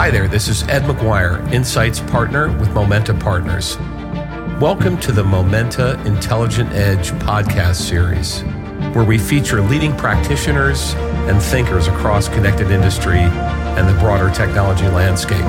Hi there, this is Ed McGuire, Insights Partner with Momenta Partners. Welcome to the Momenta Intelligent Edge podcast series, where we feature leading practitioners and thinkers across connected industry and the broader technology landscape.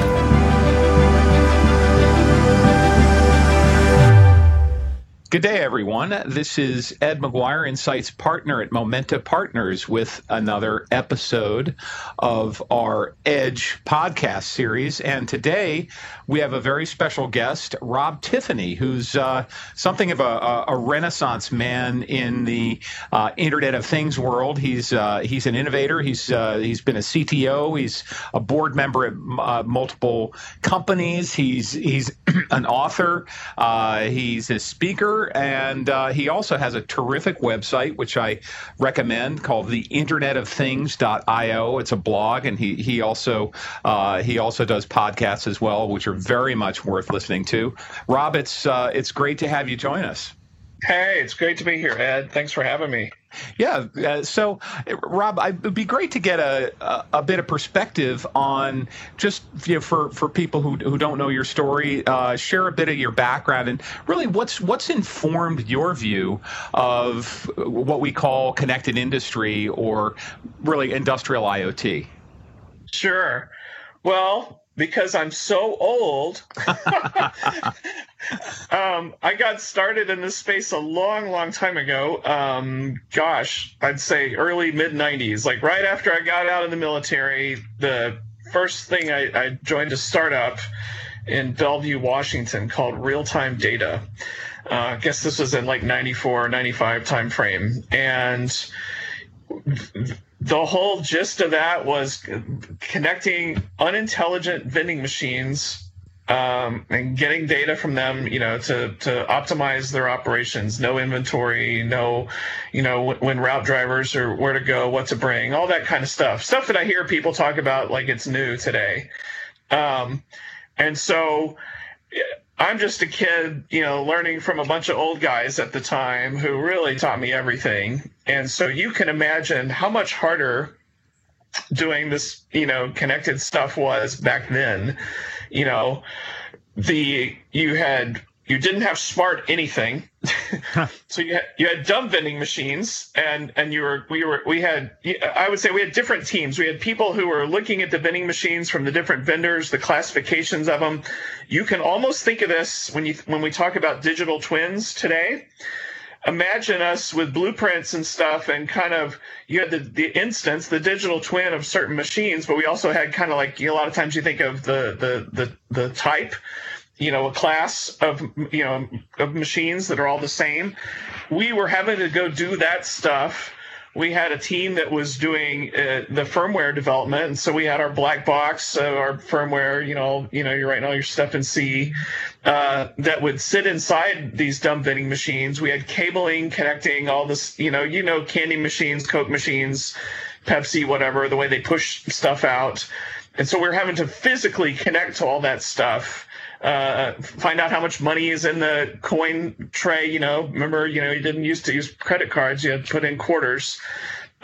Good day, everyone. This is Ed McGuire, Insights Partner at Momenta Partners, with another episode of our Edge podcast series. And today we have a very special guest, Rob Tiffany, who's uh, something of a, a, renaissance man in the uh, Internet of Things world. He's uh, he's an innovator. He's uh, he's been a CTO. He's a board member at uh, multiple companies. He's he's an author. Uh, he's a speaker and he also has a terrific website, which I recommend, called the Internet of Things.io. It's a blog, and he he also he also does podcasts as well, which are very much worth listening to. Rob, it's uh, it's great to have you join us. Hey, it's great to be here, Ed. Thanks for having me. Yeah. Uh, so, Rob, it would be great to get a, a, a, bit of perspective on just you know, for for people who who don't know your story. Uh, share a bit of your background and really what's what's informed your view of what we call connected industry or really industrial IoT. Sure. Well, because I'm so old. um, I got started in this space a long, long time ago. Um, gosh, I'd say early mid 90s. Like right after I got out of the military, the first thing I, I joined a startup in Bellevue, Washington called Real Time Data. Uh, I guess this was in like 94, 95 timeframe. And the whole gist of that was connecting unintelligent vending machines um, and getting data from them, you know, to to optimize their operations. No inventory, no, you know, when route drivers or where to go, what to bring, all that kind of stuff. Stuff that I hear people talk about like it's new today. Um, and so I'm just a kid, you know, learning from a bunch of old guys at the time who really taught me everything. And so you can imagine how much harder doing this, you know, connected stuff was back then. You know, the you had you didn't have smart anything. so you had, you had dumb vending machines and and you were we were we had I would say we had different teams. We had people who were looking at the vending machines from the different vendors, the classifications of them. You can almost think of this when you when we talk about digital twins today imagine us with blueprints and stuff and kind of you had the, the instance the digital twin of certain machines but we also had kind of like you know, a lot of times you think of the the the, the type you know a class of you know of machines that are all the same we were having to go do that stuff we had a team that was doing uh, the firmware development, and so we had our black box, uh, our firmware. You know, you know, you're writing all your stuff in C uh, that would sit inside these dumb vending machines. We had cabling connecting all this. You know, you know, candy machines, Coke machines, Pepsi, whatever. The way they push stuff out, and so we're having to physically connect to all that stuff uh, find out how much money is in the coin tray. You know, remember, you know, you didn't used to use credit cards; you had to put in quarters.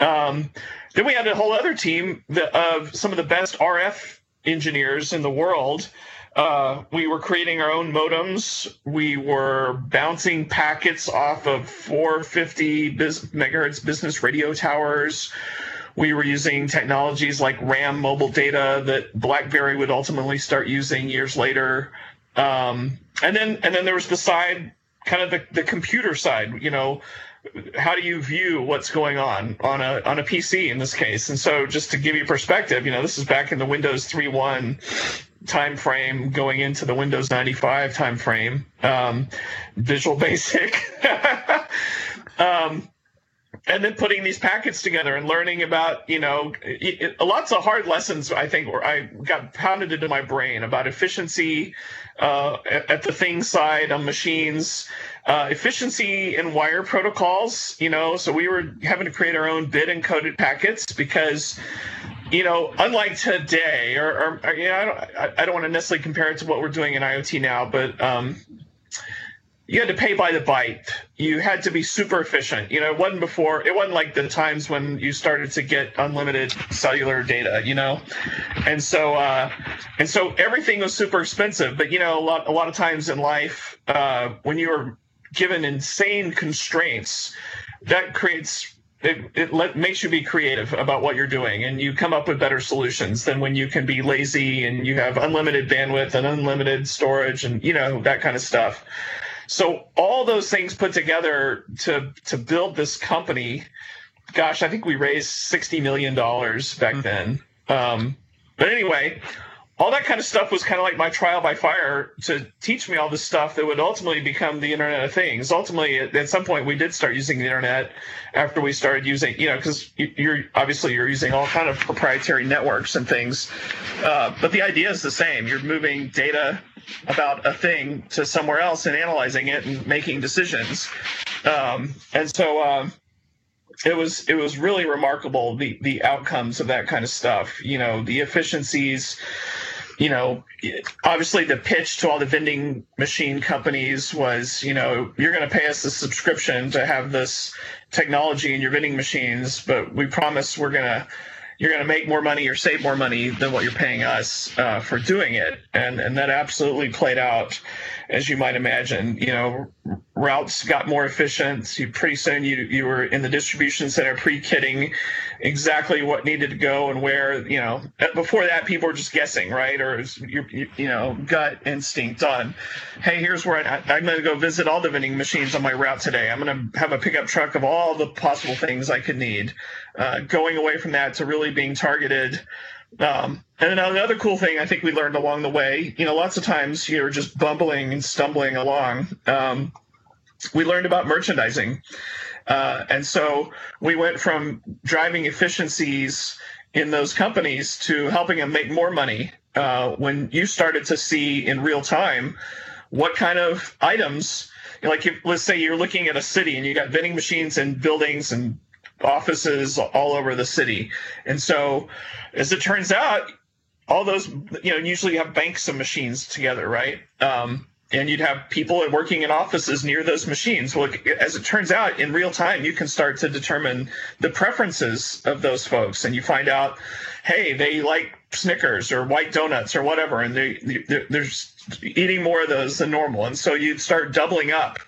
Um, then we had a whole other team of some of the best RF engineers in the world. Uh, we were creating our own modems. We were bouncing packets off of 450 bis- megahertz business radio towers. We were using technologies like RAM mobile data that BlackBerry would ultimately start using years later. Um, and then and then there was the side, kind of the, the computer side. You know, how do you view what's going on on a on a PC in this case? And so, just to give you perspective, you know, this is back in the Windows 3.1 time frame, going into the Windows 95 time frame. Um, Visual Basic. um, and then putting these packets together and learning about you know it, it, lots of hard lessons i think i got pounded into my brain about efficiency uh, at, the thing side on machines uh, efficiency in wire protocols you know so we were having to create our own bit encoded packets because you know unlike today or, or, or you know, I don't, I don't want to necessarily compare it to what we're doing in iot now but um, you had to pay by the byte you had to be super efficient. You know, it wasn't before. It wasn't like the times when you started to get unlimited cellular data. You know, and so uh, and so everything was super expensive. But you know, a lot a lot of times in life, uh, when you are given insane constraints, that creates it, it let, makes you be creative about what you're doing and you come up with better solutions than when you can be lazy and you have unlimited bandwidth and unlimited storage and you know that kind of stuff so all those things put together to to build this company gosh i think we raised 60 million dollars back mm-hmm. then um, but anyway all that kind of stuff was kind of like my trial by fire to teach me all this stuff that would ultimately become the Internet of Things. Ultimately, at, some point, we did start using the Internet after we started using, you know, because you're obviously you're using all kind of proprietary networks and things, uh, but the idea is the same. You're moving data about a thing to somewhere else and analyzing it and making decisions. Um, and so. Um, it was it was really remarkable the the outcomes of that kind of stuff you know the efficiencies you know, obviously the pitch to all the vending machine companies was, you know, you're going to pay us a subscription to have this technology in your vending machines, but we promise we're going to you're going to make more money or save more money than what you're paying us uh, for doing it, and and that absolutely played out, as you might imagine. You know, routes got more efficient. You pretty soon you you were in the distribution center pre-kitting exactly what needed to go and where. You know, before that people were just guessing, right, or your you know gut instinct on, hey, here's where I, I'm going to go visit all the vending machines on my route today. I'm going to have a pickup truck of all the possible things I could need. Uh, going away from that to really being targeted. Um, and then another cool thing I think we learned along the way, you know, lots of times you're just bumbling and stumbling along. Um, we learned about merchandising. Uh, and so we went from driving efficiencies in those companies to helping them make more money. Uh, when you started to see in real time what kind of items, like if, let's say you're looking at a city and you got vending machines and buildings and offices all over the city. And so, as it turns out, all those, you know, usually you have banks of machines together, right? Um, and you'd have people working in offices near those machines. Well, as it turns out, in real time, you can start to determine the preferences of those folks, and you find out, hey, they like Snickers or white donuts or whatever, and they, they they're eating more of those than normal, and so you'd start doubling up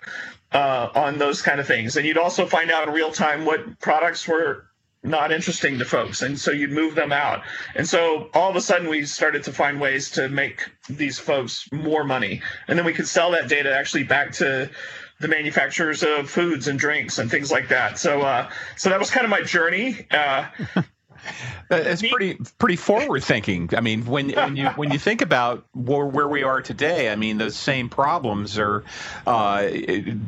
uh, on those kind of things. And you'd also find out in real time what products were not interesting to folks. And so you'd move them out. And so all of a sudden we started to find ways to make these folks more money. And then we could sell that data actually back to the manufacturers of foods and drinks and things like that. So, uh, so that was kind of my journey. Uh, it's pretty pretty forward thinking. I mean, when when you when you think about where, where we are today, I mean, those same problems are uh,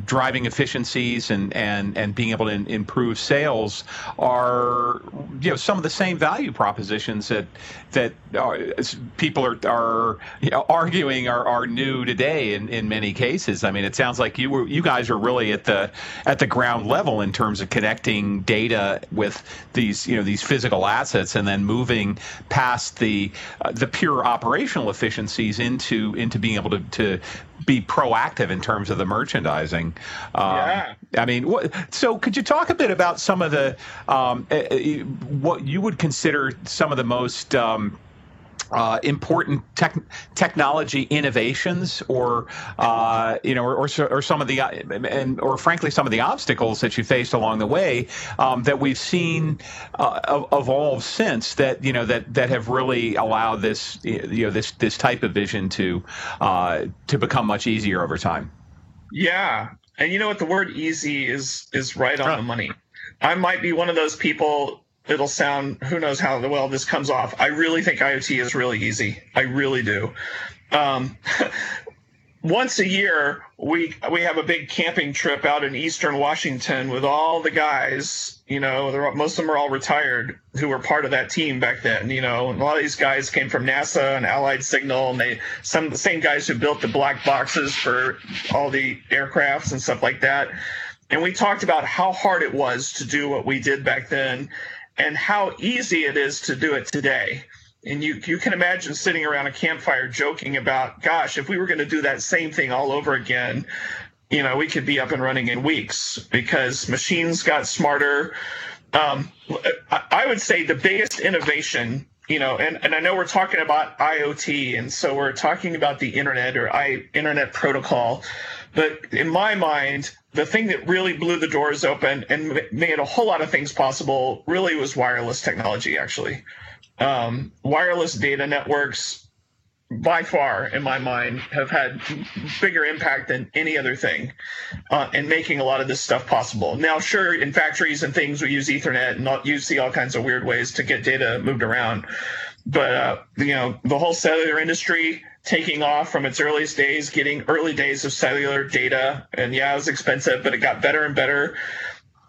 driving efficiencies and, and, and being able to improve sales are you know some of the same value propositions that that uh, people are are you know, arguing are, are new today in, in many cases. I mean, it sounds like you were you guys are really at the at the ground level in terms of connecting data with these you know these physical assets and then moving past the uh, the pure operational efficiencies into into being able to, to be proactive in terms of the merchandising. Um, yeah. I mean, what, so could you talk a bit about some of the um, uh, what you would consider some of the most um, uh, important tech, technology innovations, or uh, you know, or, or, or, some of the and or frankly some of the obstacles that you faced along the way um, that we've seen uh, evolve since that you know that that have really allowed this you know this this type of vision to uh, to become much easier over time. Yeah, and you know what? The word "easy" is is right on the money. I might be one of those people it'll sound who knows how well this comes off. I really think IoT is really easy. I really do. Um, once a year, we we have a big camping trip out in Eastern Washington with all the guys. You know, most of them are all retired who were part of that team back then. You know, and a lot of these guys came from NASA and Allied Signal, and they some of the same guys who built the black boxes for all the aircrafts and stuff like that. And we talked about how hard it was to do what we did back then and how easy it is to do it today. And you, you can imagine sitting around a campfire joking about, gosh, if we were going to do that same thing all over again, you know, we could be up and running in weeks because machines got smarter. Um, I would say the biggest innovation, you know, and, and I know we're talking about IoT, and so we're talking about the internet or I internet protocol, but in my mind, the thing that really blew the doors open and made a whole lot of things possible really was wireless technology. Actually, um, wireless data networks by far, in my mind, have had bigger impact than any other thing uh, in making a lot of this stuff possible. Now, sure, in factories and things, we use Ethernet and you see all kinds of weird ways to get data moved around. But uh, you know, the whole cellular industry taking off from its earliest days, getting early days of cellular data, and yeah, it was expensive, but it got better and better,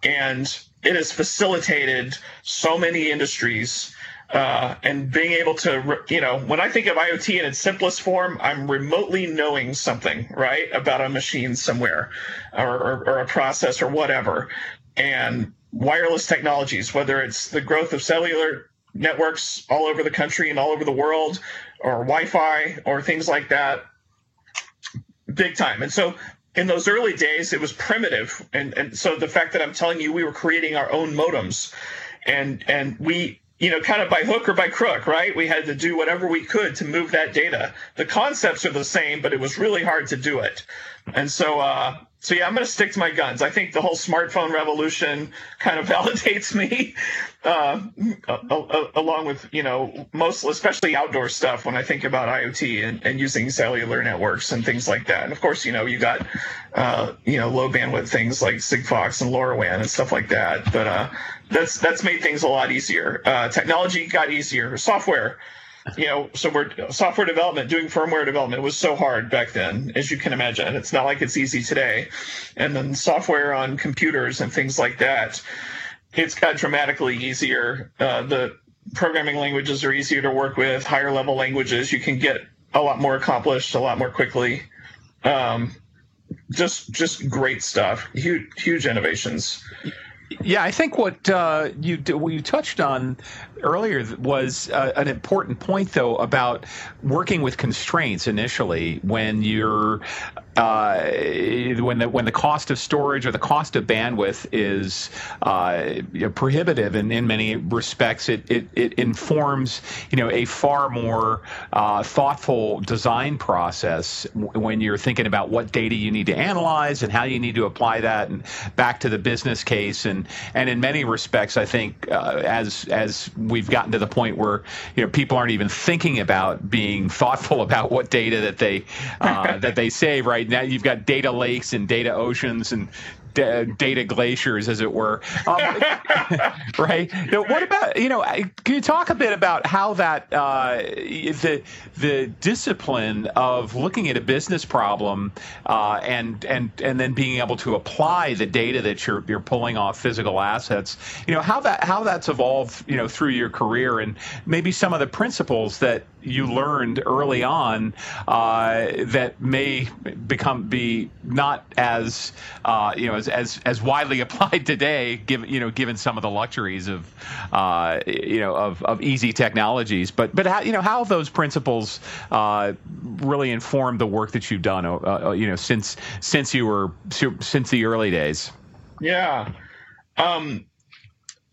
and it has facilitated so many industries uh, and being able to, you know, when I think of IoT in its simplest form, I'm remotely knowing something, right, about a machine somewhere or, or, or a process or whatever. And wireless technologies, whether it's the growth of cellular networks all over the country and all over the world, or Wi Fi or things like that, big time. And so in those early days, it was primitive. And, and so the fact that I'm telling you we were creating our own modems and and we you know, kind of by hook or by crook, right? We had to do whatever we could to move that data. The concepts are the same, but it was really hard to do it. And so, uh, so yeah, I'm going to stick to my guns. I think the whole smartphone revolution kind of validates me, uh, along with you know most, especially outdoor stuff. When I think about IoT and, and using cellular networks and things like that, and of course, you know, you got uh, you know low bandwidth things like Sigfox and LoRaWAN and stuff like that. But uh, that's that's made things a lot easier. Uh, technology got easier. Software you know, so we're software development, doing firmware development was so hard back then, as you can imagine. It's not like it's easy today. And then software on computers and things like that, it's got dramatically easier. Uh, the programming languages are easier to work with. Higher level languages, you can get a lot more accomplished a lot more quickly. Um, just just great stuff. Huge huge innovations. Yeah, I think what uh, you what you touched on earlier was uh, an important point, though, about working with constraints initially when you're uh, when the when the cost of storage or the cost of bandwidth is uh, prohibitive, and in many respects, it, it, it informs you know a far more uh, thoughtful design process when you're thinking about what data you need to analyze and how you need to apply that, and back to the business case, and and in many respects, I think uh, as as we've gotten to the point where you know people aren't even thinking about being thoughtful about what data that they uh, that they save right? Now you've got data lakes and data oceans and data glaciers, as it were. Um, right? Now, what about you know? Can you talk a bit about how that uh, the the discipline of looking at a business problem uh, and and and then being able to apply the data that you're you're pulling off physical assets. You know how that how that's evolved. You know through your career and maybe some of the principles that you learned early on uh, that may become be not as uh, you know as, as as widely applied today, given you know given some of the luxuries of uh, you know of, of easy technologies. But but how, you know how have those principles uh, really informed the work that you've done? Uh, uh, you know since since you were since the early days. Yeah. Um,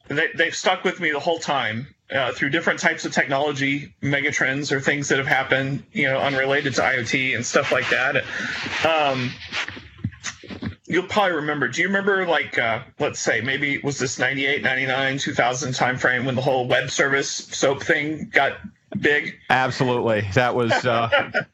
they, they've stuck with me the whole time uh, through different types of technology megatrends or things that have happened, you know, unrelated to IoT and stuff like that. Um, you'll probably remember. Do you remember, like, uh, let's say maybe was this 98, 99, 2000 timeframe when the whole web service SOAP thing got big? Absolutely. That was uh,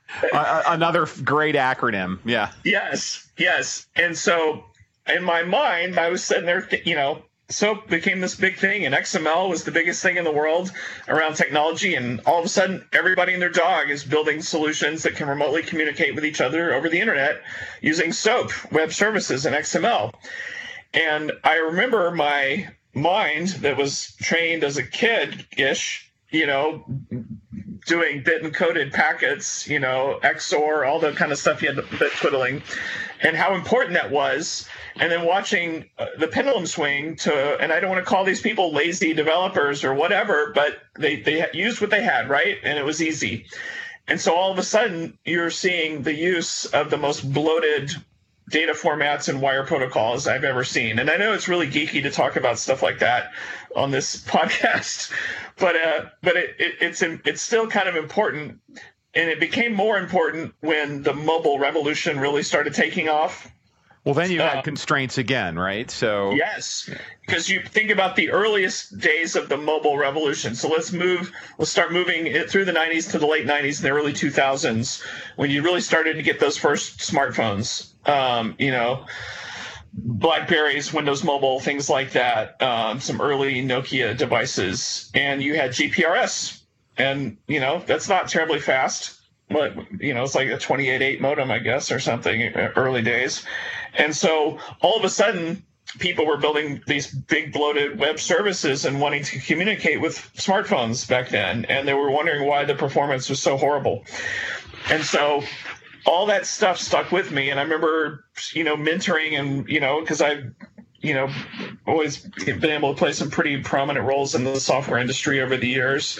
a- another great acronym. Yeah. Yes. Yes. And so in my mind, I was sitting there, th- you know, SOAP became this big thing, and XML was the biggest thing in the world around technology. And all of a sudden, everybody and their dog is building solutions that can remotely communicate with each other over the internet using SOAP, web services, and XML. And I remember my mind that was trained as a kid ish, you know, doing bit encoded packets, you know, XOR, all the kind of stuff you had bit twiddling, and how important that was. And then watching uh, the pendulum swing to and i don't want to call these people lazy developers or whatever but they they used what they had right? And it was easy. And so all of a sudden you're seeing the use of the most bloated data formats and wire protocols I've ever seen. And I know it's really geeky to talk about stuff like that on this podcast, but uh, but it, it, it's it's still kind of important. And it became more important when the mobile revolution really started taking off well, then you had uh, constraints again, right? So yes, because you think about the earliest days of the mobile revolution. So let's move. Let's start moving it through the '90s to the late '90s and the early 2000s, when you really started to get those first smartphones. Um, you know, Blackberries, Windows Mobile, things like that. Um, some early Nokia devices, and you had GPRS, and you know that's not terribly fast But, you know it's like a 28.8 modem i guess or something early days. And so all of a sudden people were building these big bloated web services and wanting to communicate with smartphones back then. And they were wondering why the performance was so horrible. And so all that stuff stuck with me and i remember you know mentoring and you know because i you know, always been able to play some pretty prominent roles in the software industry over the years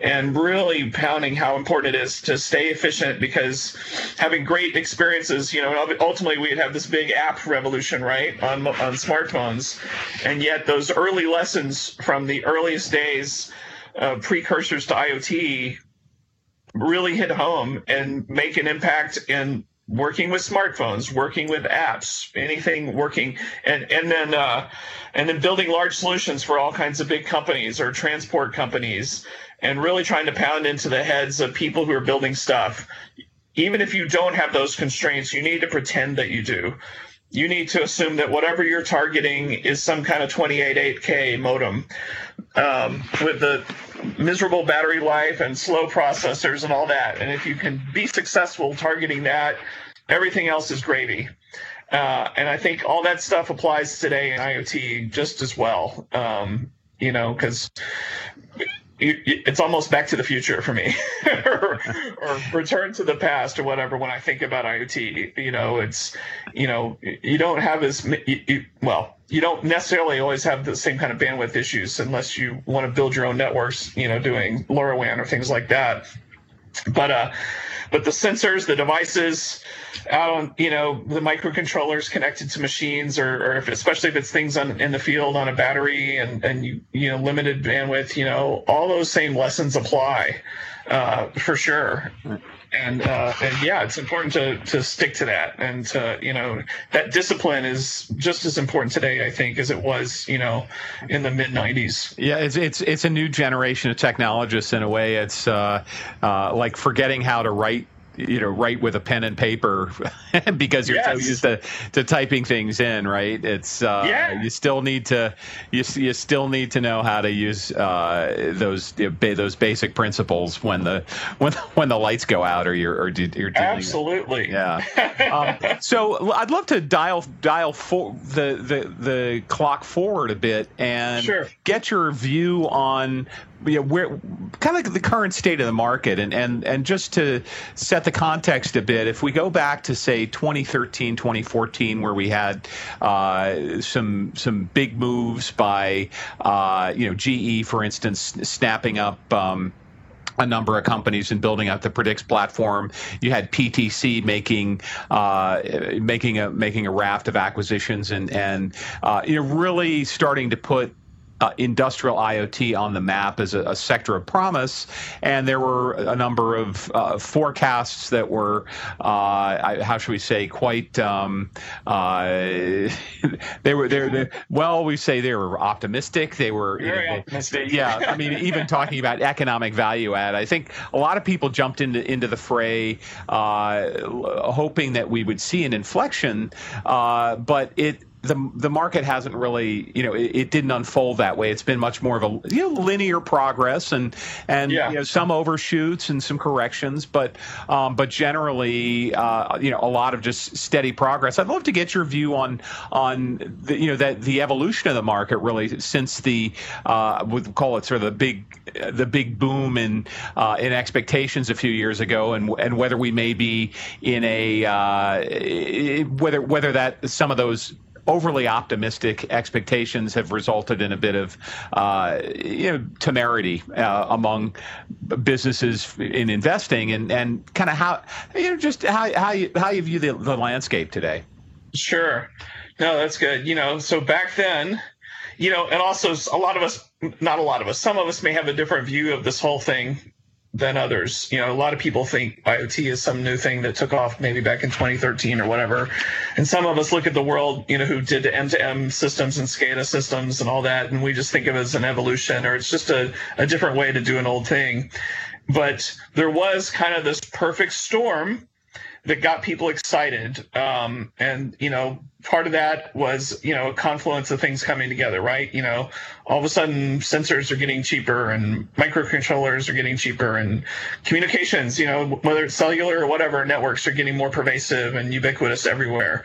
and really pounding how important it is to stay efficient because having great experiences, you know, ultimately we'd have this big app revolution, right, on, on smartphones. And yet those early lessons from the earliest days, uh, precursors to IoT, really hit home and make an impact in working with smartphones, working with apps, anything working, and and then uh, and then building large solutions for all kinds of big companies or transport companies, and really trying to pound into the heads of people who are building stuff. Even if you don't have those constraints, you need to pretend that you do. You need to assume that whatever you're targeting is some kind of 28.8K modem um, with the miserable battery life and slow processors and all that. And if you can be successful targeting that, everything else is gravy. Uh, and I think all that stuff applies today in IoT just as well. Um, you know, because it's almost back to the future for me or, or, return to the past or whatever when i think about iot you know it's you know you don't have as you, you, well you don't necessarily always have the same kind of bandwidth issues unless you want to build your own networks you know doing LoRaWAN or things like that. But uh but the sensors the devices on you know the microcontrollers connected to machines or, or if especially if it's things on, in the field on a battery and and you you know limited bandwidth you know all those same lessons apply uh, for sure and uh, and yeah it's important to to stick to that and to you know that discipline is just as important today I think as it was you know in the mid 90s yeah it's it's it's a new generation of technologists in a way. It's uh, uh like forgetting how to write you know write with a pen and paper because you're yes. so used to, to typing things in right it's uh, yeah. you still need to you, you still need to know how to use uh, those those basic principles when the when when the lights go out or you're or you're absolutely yeah um, so I'd love to dial dial for the the the clock forward a bit and sure. get your view on you know, where kind of the current state of the market and, and, and just to set the context a bit, if we go back to say 2013, 2014, where we had uh, some some big moves by uh, you know GE, for instance, snapping up. Um, a number of companies and building out the Predix platform. You had PTC making uh, making a making a raft of acquisitions and and uh, you know really starting to put uh, industrial IoT on the map as a, a, sector of promise, and there were a number of uh, forecasts that were, uh, how should we say, quite. Um, uh, they were there. Well, we say they were optimistic. They were very you know, optimistic. They, yeah, I mean, even talking about economic value add, I think a lot of people jumped into into the fray, uh, hoping that we would see an inflection, uh, but it the the market hasn't really you know it, it, didn't unfold that way. It's been much more of a you know linear progress and and yeah. you know, some overshoots and some corrections, but um, but generally uh, you know a lot of just steady progress. I'd love to get your view on on the, you know that the evolution of the market really since the uh, we call it sort of the big the big boom in uh, in expectations a few years ago, and and whether we may be in a uh, whether whether that some of those overly optimistic expectations have resulted in a bit of uh, you know temerity uh, among businesses in investing and, and kind of how you know just how how you how you view the, the landscape today. Sure. No, that's good. You know, so back then, you know, and also a lot of us, not a lot of us, some of us may have a different view of this whole thing than others. You know, a lot of people think IoT is some new thing that took off maybe back in 2013 or whatever. And some of us look at the world, you know, who did the M2M systems and SCADA systems and all that, and we just think of it as an evolution or it's just a, a different way to do an old thing. But there was kind of this perfect storm that got people excited. Um, and, you know, part of that was, you know, a confluence of things coming together, right? You know, all of a sudden sensors are getting cheaper and microcontrollers are getting cheaper and communications, you know, whether it's cellular or whatever, networks are getting more pervasive and ubiquitous everywhere.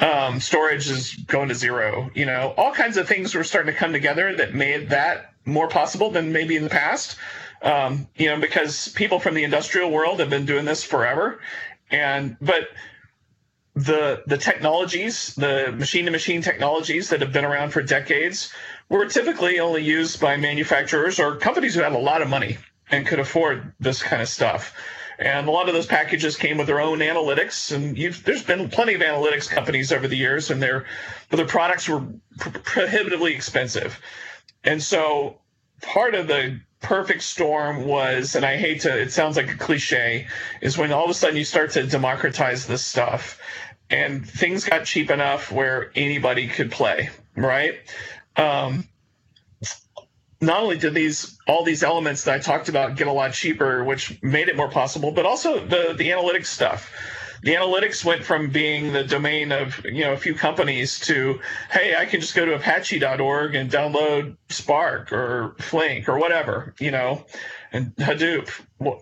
Um, storage is going to zero, you know, all kinds of things were starting to come together that made that more possible than maybe in the past. Um, you know, because people from the industrial world have been doing this forever and but the the technologies, the machine to machine technologies that have been around for decades, were typically only used by manufacturers or companies who had a lot of money and could afford this kind of stuff. And a lot of those packages came with their own analytics, and there's been plenty of analytics companies over the years, and their but their products were pr- prohibitively expensive. And so part of the perfect storm was, and I hate to, it sounds like a cliche, is when all of a sudden you start to democratize this stuff and things got cheap enough where anybody could play, right? Um, not only did these all these elements that I talked about get a lot cheaper, which made it more possible, but also the the analytics stuff the analytics went from being the domain of you know a few companies to hey i can just go to apache.org and download spark or flink or whatever you know and hadoop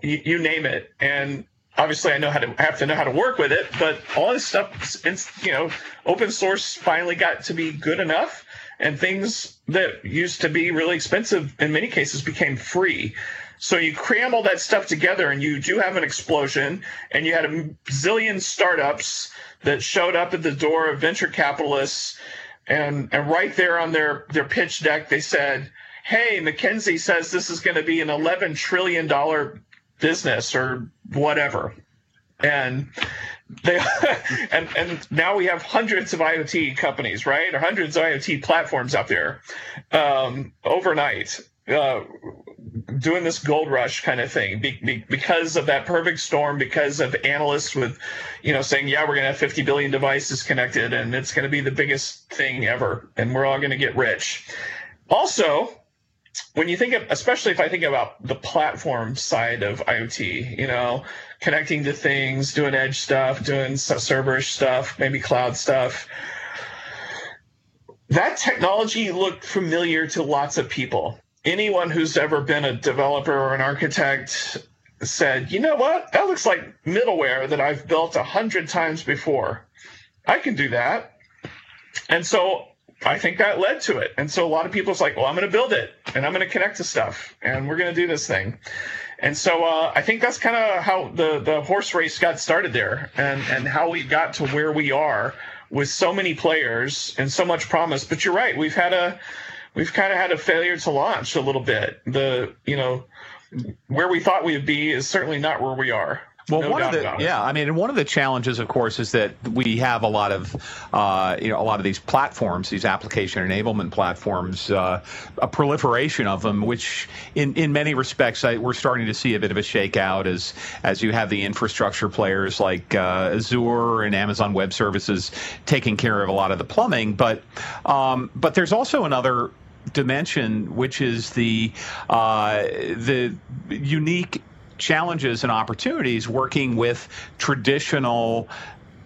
you, you name it. And obviously i know how to have to know how to work with it but all this stuff you know open source finally got to be good enough and things that used to be really expensive in many cases became free so you cram all that stuff together and you do have an explosion, and you had a zillion startups that showed up at the door of venture capitalists, and, and right there on their, their pitch deck, they said, Hey, McKinsey says this is going to be an $11 trillion business or whatever. And they and and now we have hundreds of IoT companies, right, or hundreds of IoT platforms out there um, overnight. Uh, doing this gold rush kind of thing. Be, be, because of that perfect storm because of analysts with you know saying yeah we're going to have 50 billion devices connected and it's going to be the biggest thing ever and we're all going to get rich. Also when you think of especially if i think about the platform side of iot you know connecting to things doing edge stuff doing serverish stuff maybe cloud stuff that technology looked familiar to lots of people anyone who's ever been a developer or an architect said, you know what? That looks like middleware that I've built a hundred times before. I can do that. And so I think that led to it. And so a lot of people was like, well, I'm going to build it and I'm going to connect to stuff and we're going to do this thing. And so uh, I think that's kind of how the, the horse race got started there and, and how we got to where we are with so many players and so much promise. But you're right. We've had a, we've kind of had a failure to launch a little bit. The you know where we thought we would be is certainly not where we are. Well, no one of the yeah, I mean, one of the challenges, of course, is that we have a lot of uh, you know a lot of these platforms, these application enablement platforms, uh, a proliferation of them, which in in many respects I, we're starting to see a bit of a shakeout as as you have the infrastructure players like uh, Azure and Amazon Web Services taking care of a lot of the plumbing, but um, but there's also another dimension, which is the uh, the unique challenges and opportunities working with traditional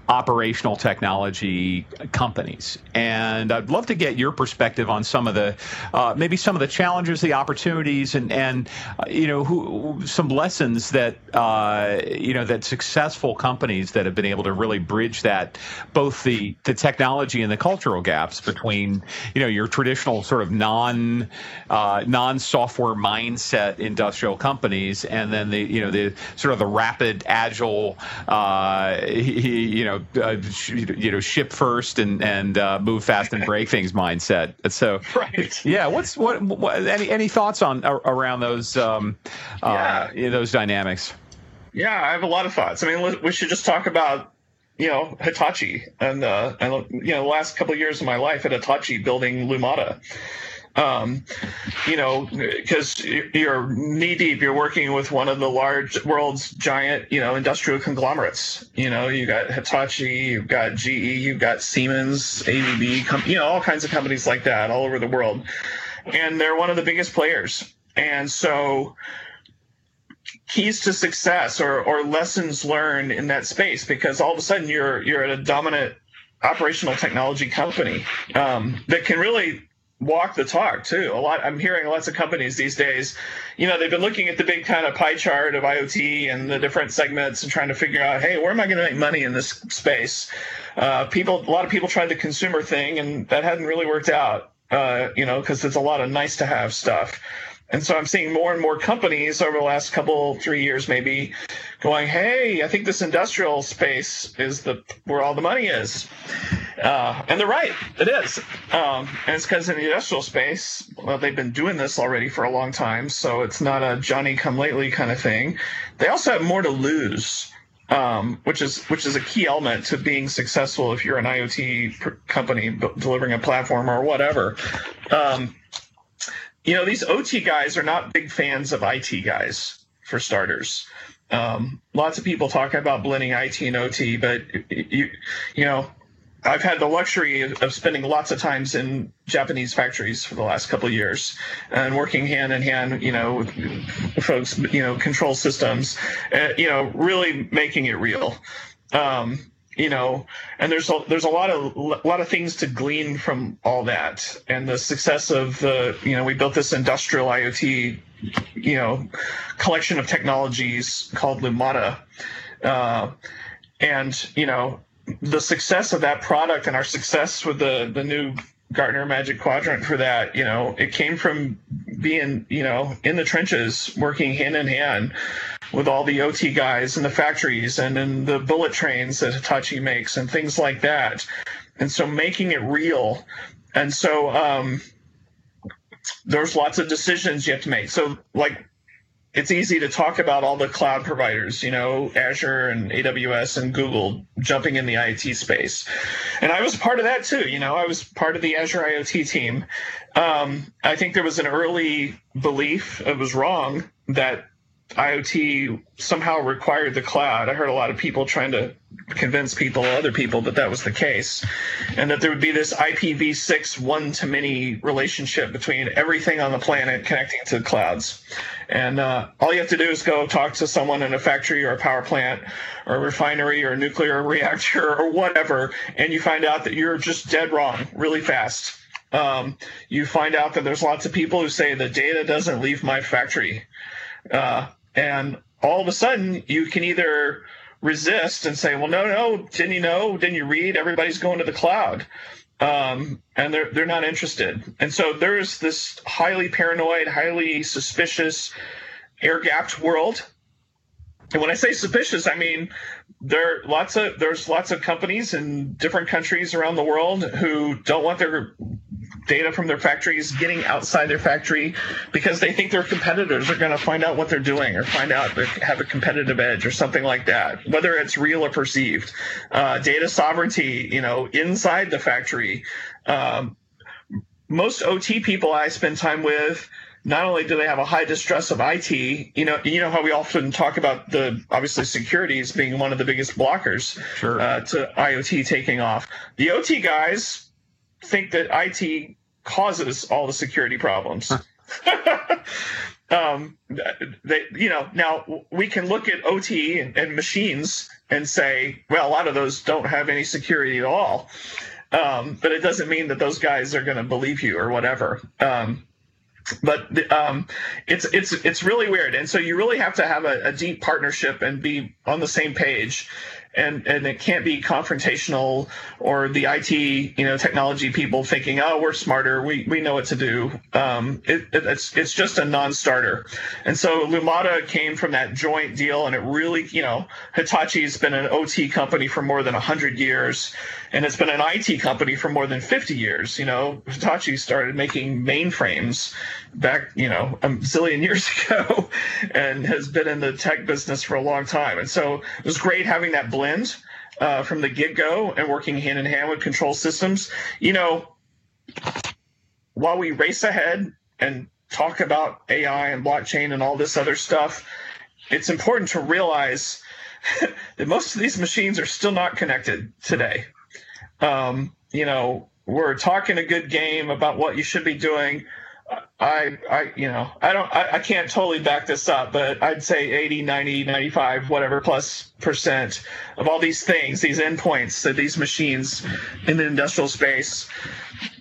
operational technology companies. And I'd love to get your perspective on some of the, uh, maybe some of the challenges, the opportunities, and and uh, you know, who, some lessons that uh, you know that successful companies that have been able to really bridge that, both the the technology and the cultural gaps between you know your traditional sort of non uh, non software mindset industrial companies, and then the you know the sort of the rapid agile, uh, you know know, uh, you know, ship first and and uh, move fast and break things mindset. So, right. yeah. What's what, what? Any any thoughts on around those um, uh, yeah. those dynamics? Yeah, I have a lot of thoughts. I mean, we should just talk about you know Hitachi and uh, and you know the last couple of years of my life at Hitachi building Lumada. Um, you know, because you're knee deep, you're working with one of the large world's giant, you know, industrial conglomerates. You know, you got Hitachi, you've got GE, you've got Siemens, ABB, com- you know, all kinds of companies like that all over the world, and they're one of the biggest players. And so, keys to success or, or lessons learned in that space because all of a sudden you're you're at a dominant operational technology company um, that can really walk the talk too. A lot I'm hearing lots of companies these days, you know, they've been looking at the big kind of pie chart of IoT and the different segments and trying to figure out, hey, where am I going to make money in this space? Uh, people, a lot of people tried the consumer thing, and that hadn't really worked out. Uh, you know, because it's a lot of nice to have stuff. And so I'm seeing more and more companies over the last couple, three years maybe, going, "Hey, I think this industrial space is the where all the money is," uh, and they're right, it is. Um, and it's because in the industrial space, well, they've been doing this already for a long time, so it's not a Johnny come lately kind of thing. They also have more to lose. Um, which is which is a key element to being successful if you're an IoT company b- delivering a platform or whatever. Um, you know, these OT guys are not big fans of IT guys, for starters. Um, lots of people talk about blending IT and OT, but you, you know, I've had the luxury of spending lots of times in Japanese factories for the last couple of years and working hand in hand, you know, with folks, you know, control systems, uh, you know, really making it real. Um, you know, and there's a, there's a lot of a lot of things to glean from all that, and the success of the you know we built this industrial IoT, you know, collection of technologies called Lumada, uh, and you know the success of that product and our success with the the new Gartner Magic Quadrant for that, you know, it came from being, you know, in the trenches, working hand in hand with all the OT guys in the factories and in the bullet trains that Hitachi makes and things like that. And so making it real. And so um, there's lots of decisions you have to make. So, like, it's easy to talk about all the cloud providers, you know, Azure and AWS and Google jumping in the IoT space. And I was part of that too. You know, I was part of the Azure IoT team. Um, I think there was an early belief, it was wrong, that IoT somehow required the cloud. I heard a lot of people trying to convince people, other people, that that was the case, and that there would be this IPv6 one to many relationship between everything on the planet connecting to the clouds. And uh, all you have to do is go talk to someone in a factory or a power plant or a refinery or a nuclear reactor or whatever, and you find out that you're just dead wrong really fast. Um, you find out that there's lots of people who say the data doesn't leave my factory. Uh, and all of a sudden, you can either resist and say, well, no, no, didn't you know? Didn't you read? Everybody's going to the cloud. Um, and they're, they're not interested. And so there's this highly paranoid, highly suspicious, air gapped world. And when I say suspicious, I mean there lots of there's lots of companies in different countries around the world who don't want their data from their factories getting outside their factory because they think their competitors are going to find out what they're doing or find out they have a competitive edge or something like that, whether it's real or perceived. Uh, data sovereignty, you know, inside the factory. Um, most OT people I spend time with not only do they have a high distrust of IT, you know, you know how we often talk about the obviously security as being one of the biggest blockers Sure. uh, to IoT taking off. The OT guys think that IT causes all the security problems. um, they, you know, now we can look at OT and, and machines and say, well, a lot of those don't have any security at all. Um, but it doesn't mean that those guys are going to believe you or whatever. Um, but um, it's it's it's really weird, and so you really have to have a, a deep partnership and be on the same page and and it can't be confrontational or the IT you know technology people thinking oh we're smarter. We we know what to do. Um, it, it, it's it's just a non-starter. And so Lumada came from that joint deal and it really you know Hitachi's been an OT company for more than 100 years and it's been an IT company for more than 50 years you know Hitachi started making mainframes back you know a zillion years ago and has been in the tech business for a long time and so it was great having that blend uh, from the get go and working hand in hand with control systems. You know, while we race ahead and talk about AI and blockchain and all this other stuff, it's important to realize that most of these machines are still not connected today. Um, you know, we're talking a good game about what you should be doing. I, I, you know, I don't, I, I, can't totally back this up, but I'd say 80, 90, 95, whatever plus percent of all these things, these endpoints that these machines in the industrial space,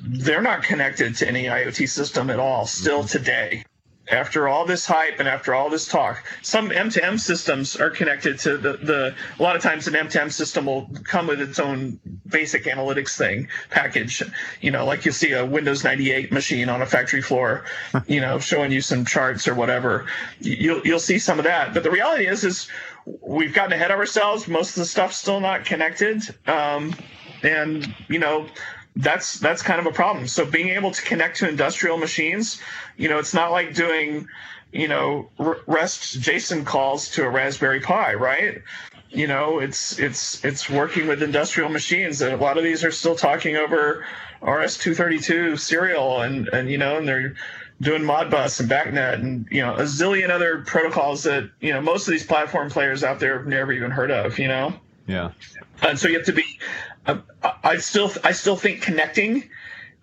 they're not connected to any IoT system at all still mm-hmm. today after all this hype and after all this talk, some M2M systems are connected to the, the a lot of times an M2M system will come with its own basic analytics thing package. You know, like you'll see a Windows 98 machine on a factory floor, you know, showing you some charts or whatever. You'll you'll see some of that. But the reality is is we've gotten ahead of ourselves. Most of the stuff's still not connected. Um, and you know that's that's kind of a problem. So being able to connect to industrial machines, you know, it's not like doing, you know, REST JSON calls to a Raspberry Pi, right? You know, it's it's it's working with industrial machines, and a lot of these are still talking over RS-232 serial, and and you know, and they're doing Modbus and BACnet and you know a zillion other protocols that you know most of these platform players out there have never even heard of. You know. Yeah. And so you have to be I still I still think connecting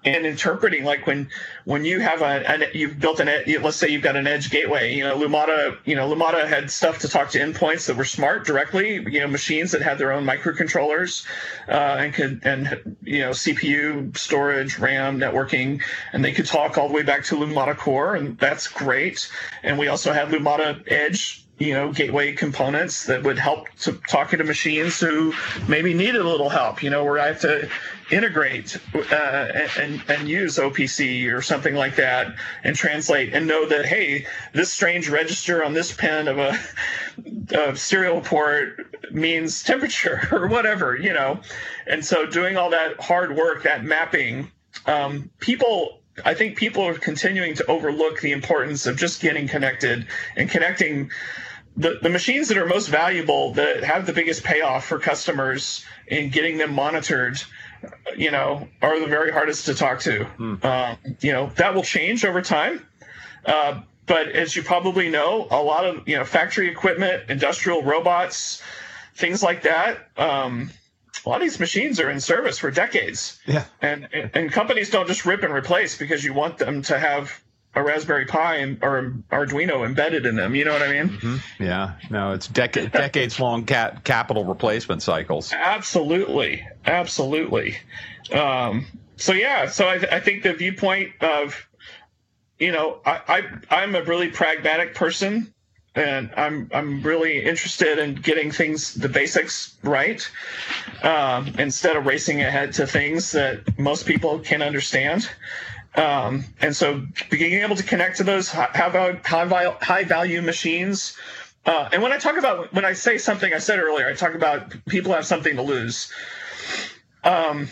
and interpreting like when when you have a an, you've built an let's say you've got an edge gateway you know lumada you know lumada had stuff to talk to endpoints that were smart directly you know machines that had their own microcontrollers uh, and could and you know cpu storage ram networking and they could talk all the way back to lumada core and that's great and we also had lumada edge you know, gateway components that would help to talking to machines who maybe needed a little help, you know, where I have to integrate uh, and, and use OPC or something like that and translate and know that, hey, this strange register on this pin of a, a serial port means temperature or whatever, you know. And so doing all that hard work, that mapping, um, people I think people are continuing to overlook the importance of just getting connected and connecting the, the machines that are most valuable that have the biggest payoff for customers in getting them monitored you know are the very hardest to talk to. Hmm. um, you know that will change over time. Uh, but as you probably know a lot of you know factory equipment industrial robots things like that um, a lot of these machines are in service for decades. Yeah. And and companies don't just rip and replace because you want them to have a Raspberry Pi or Arduino embedded in them. You know what I mean? Mm-hmm. Yeah. No, it's dec- decades long cap- capital replacement cycles. Absolutely. Absolutely. Um, so yeah, so I, I, think the viewpoint of, you know, I, I I'm a really pragmatic person, and I'm I'm really interested in getting things the basics right, um, instead of racing ahead to things that most people can understand. Um, and so being able to connect to those high, high, high value machines. Uh, and when I talk about, when I say something I said earlier, I talk about people have something to lose. Um,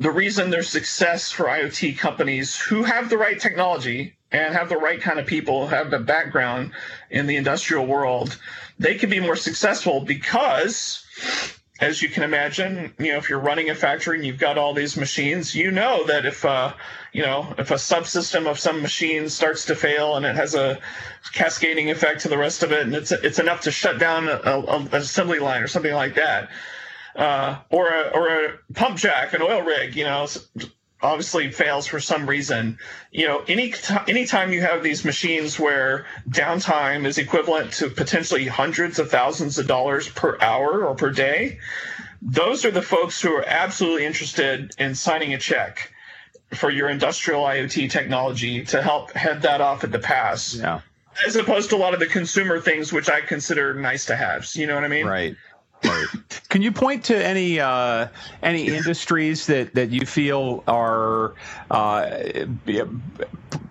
the reason there's success for IoT companies who have the right technology and have the right kind of people, have the background in the industrial world, they can be more successful because as you can imagine, you know, if you're running a factory and you've got all these machines, you know that if, uh, you know, if a subsystem of some machine starts to fail and it has a cascading effect to the rest of it, and it's it's enough to shut down an assembly line or something like that, uh, or a or a pump jack, an oil rig, you know, obviously fails for some reason, you know, any anytime you have these machines where downtime is equivalent to potentially hundreds of thousands of dollars per hour or per day, those are the folks who are absolutely interested in signing a check for your industrial IoT technology to help head that off at the pass. Yeah. As opposed to a lot of the consumer things, which I consider nice to haves. You know what I mean? Right. Right. Can you point to any uh, any industries that, that you feel are uh,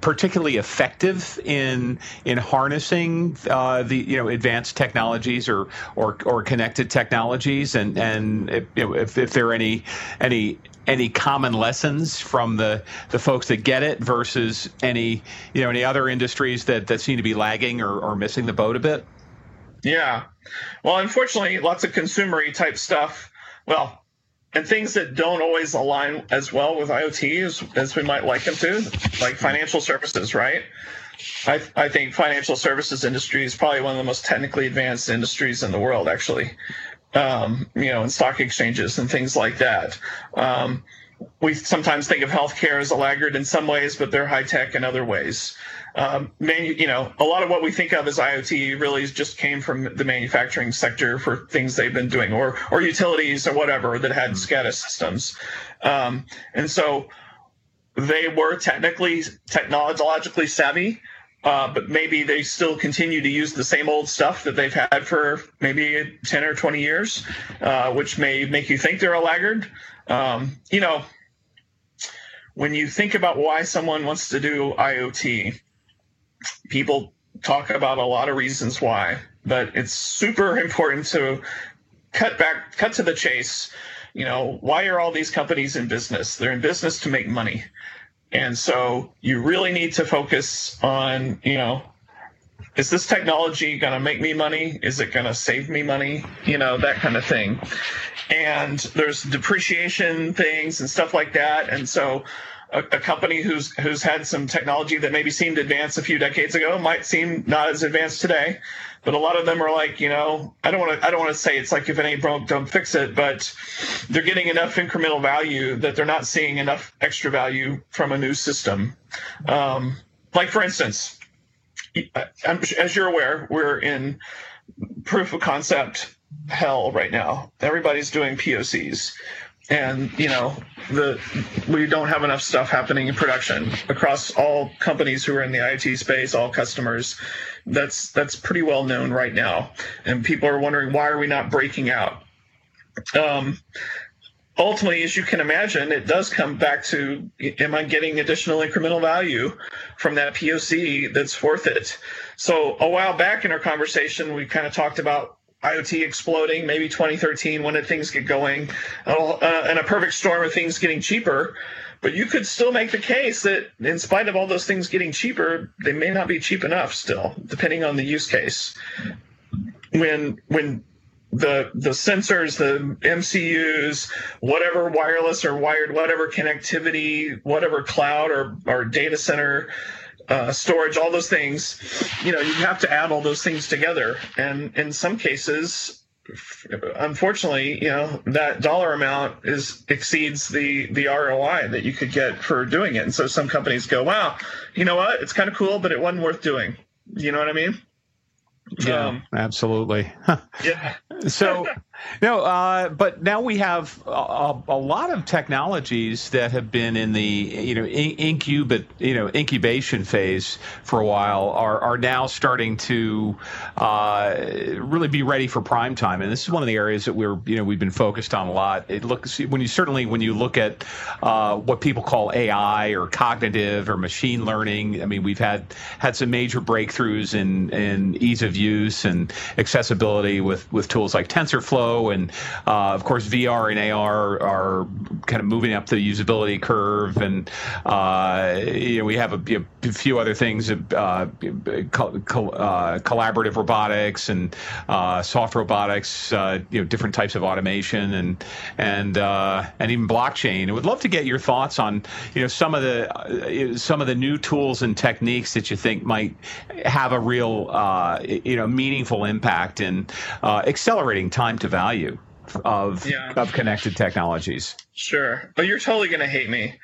particularly effective in in harnessing uh, the you know advanced technologies or or, or connected technologies, and and if, you know, if, if there are any any any common lessons from the, the folks that get it versus any you know any other industries that, that seem to be lagging or, or missing the boat a bit? Yeah. Well, unfortunately, lots of consumery type stuff. Well, and things that don't always align as well with IoT as, as we might like them to, like financial services, right? I, I think financial services industry is probably one of the most technically advanced industries in the world, actually. Um, you know, in stock exchanges and things like that. Um, we sometimes think of healthcare as a laggard in some ways, but they're high tech in other ways. Um, you know, a lot of what we think of as IoT really just came from the manufacturing sector for things they've been doing, or or utilities or whatever that had SCADA systems, um, and so they were technically technologically savvy. Uh, but maybe they still continue to use the same old stuff that they've had for maybe 10 or 20 years, uh, which may make you think they're a laggard. Um, you know, when you think about why someone wants to do IoT, people talk about a lot of reasons why, but it's super important to cut back, cut to the chase. You know, why are all these companies in business? They're in business to make money. And so you really need to focus on, you know, is this technology going to make me money? Is it going to save me money? You know, that kind of thing. And there's depreciation things and stuff like that. And so a, a, company who's who's had some technology that maybe seemed advanced a few decades ago might seem not as advanced today. But a lot of them are like, you know, I don't want to I don't want to say it's like if it ain't broke, don't fix it, but they're getting enough incremental value that they're not seeing enough extra value from a new system. Um, like for instance, as you're aware, we're in proof of concept hell right now. Everybody's doing POCs. And you know the we don't have enough stuff happening in production across all companies who are in the IT space, all customers. That's that's pretty well known right now, and people are wondering why are we not breaking out. Um, ultimately, as you can imagine, it does come back to am I getting additional incremental value from that POC that's worth it? So, a while back in our conversation, we kind of talked about IoT exploding, maybe 2013. When did things get going? Uh, and a perfect storm of things getting cheaper. But you could still make the case that, in spite of all those things getting cheaper, they may not be cheap enough still, depending on the use case. When when the the sensors, the MCUs, whatever wireless or wired, whatever connectivity, whatever cloud or, or data center uh, storage, all those things, you know, you have to add all those things together. And in some cases, unfortunately, you know, that dollar amount is exceeds the the ROI that you could get for doing it. And so some companies go, "Wow, you know what? It's kind of cool, but it wasn't worth doing." You know what I mean? Yeah, um, absolutely. yeah. so no, uh, but now we have a, a, lot of technologies that have been in the you know incubate you know incubation phase for a while are are now starting to uh, really be ready for prime time, and this is one of the areas that we're you know we've been focused on a lot. It looks when you certainly when you look at uh, what people call AI or cognitive or machine learning. I mean, we've had had some major breakthroughs in in ease of use and accessibility with with tools like TensorFlow and uh, of course VR and AR are kind of moving up the usability curve, and uh, you know we have a, a few other things, uh, co- co- uh, collaborative robotics and uh, soft robotics, uh, you know different types of automation and and and even blockchain. I would love to get your thoughts on you know some of the some of the new tools and techniques that you think might have a real you know meaningful impact in accelerating time to value value of yeah. of connected technologies. Sure, but you're totally going to hate me.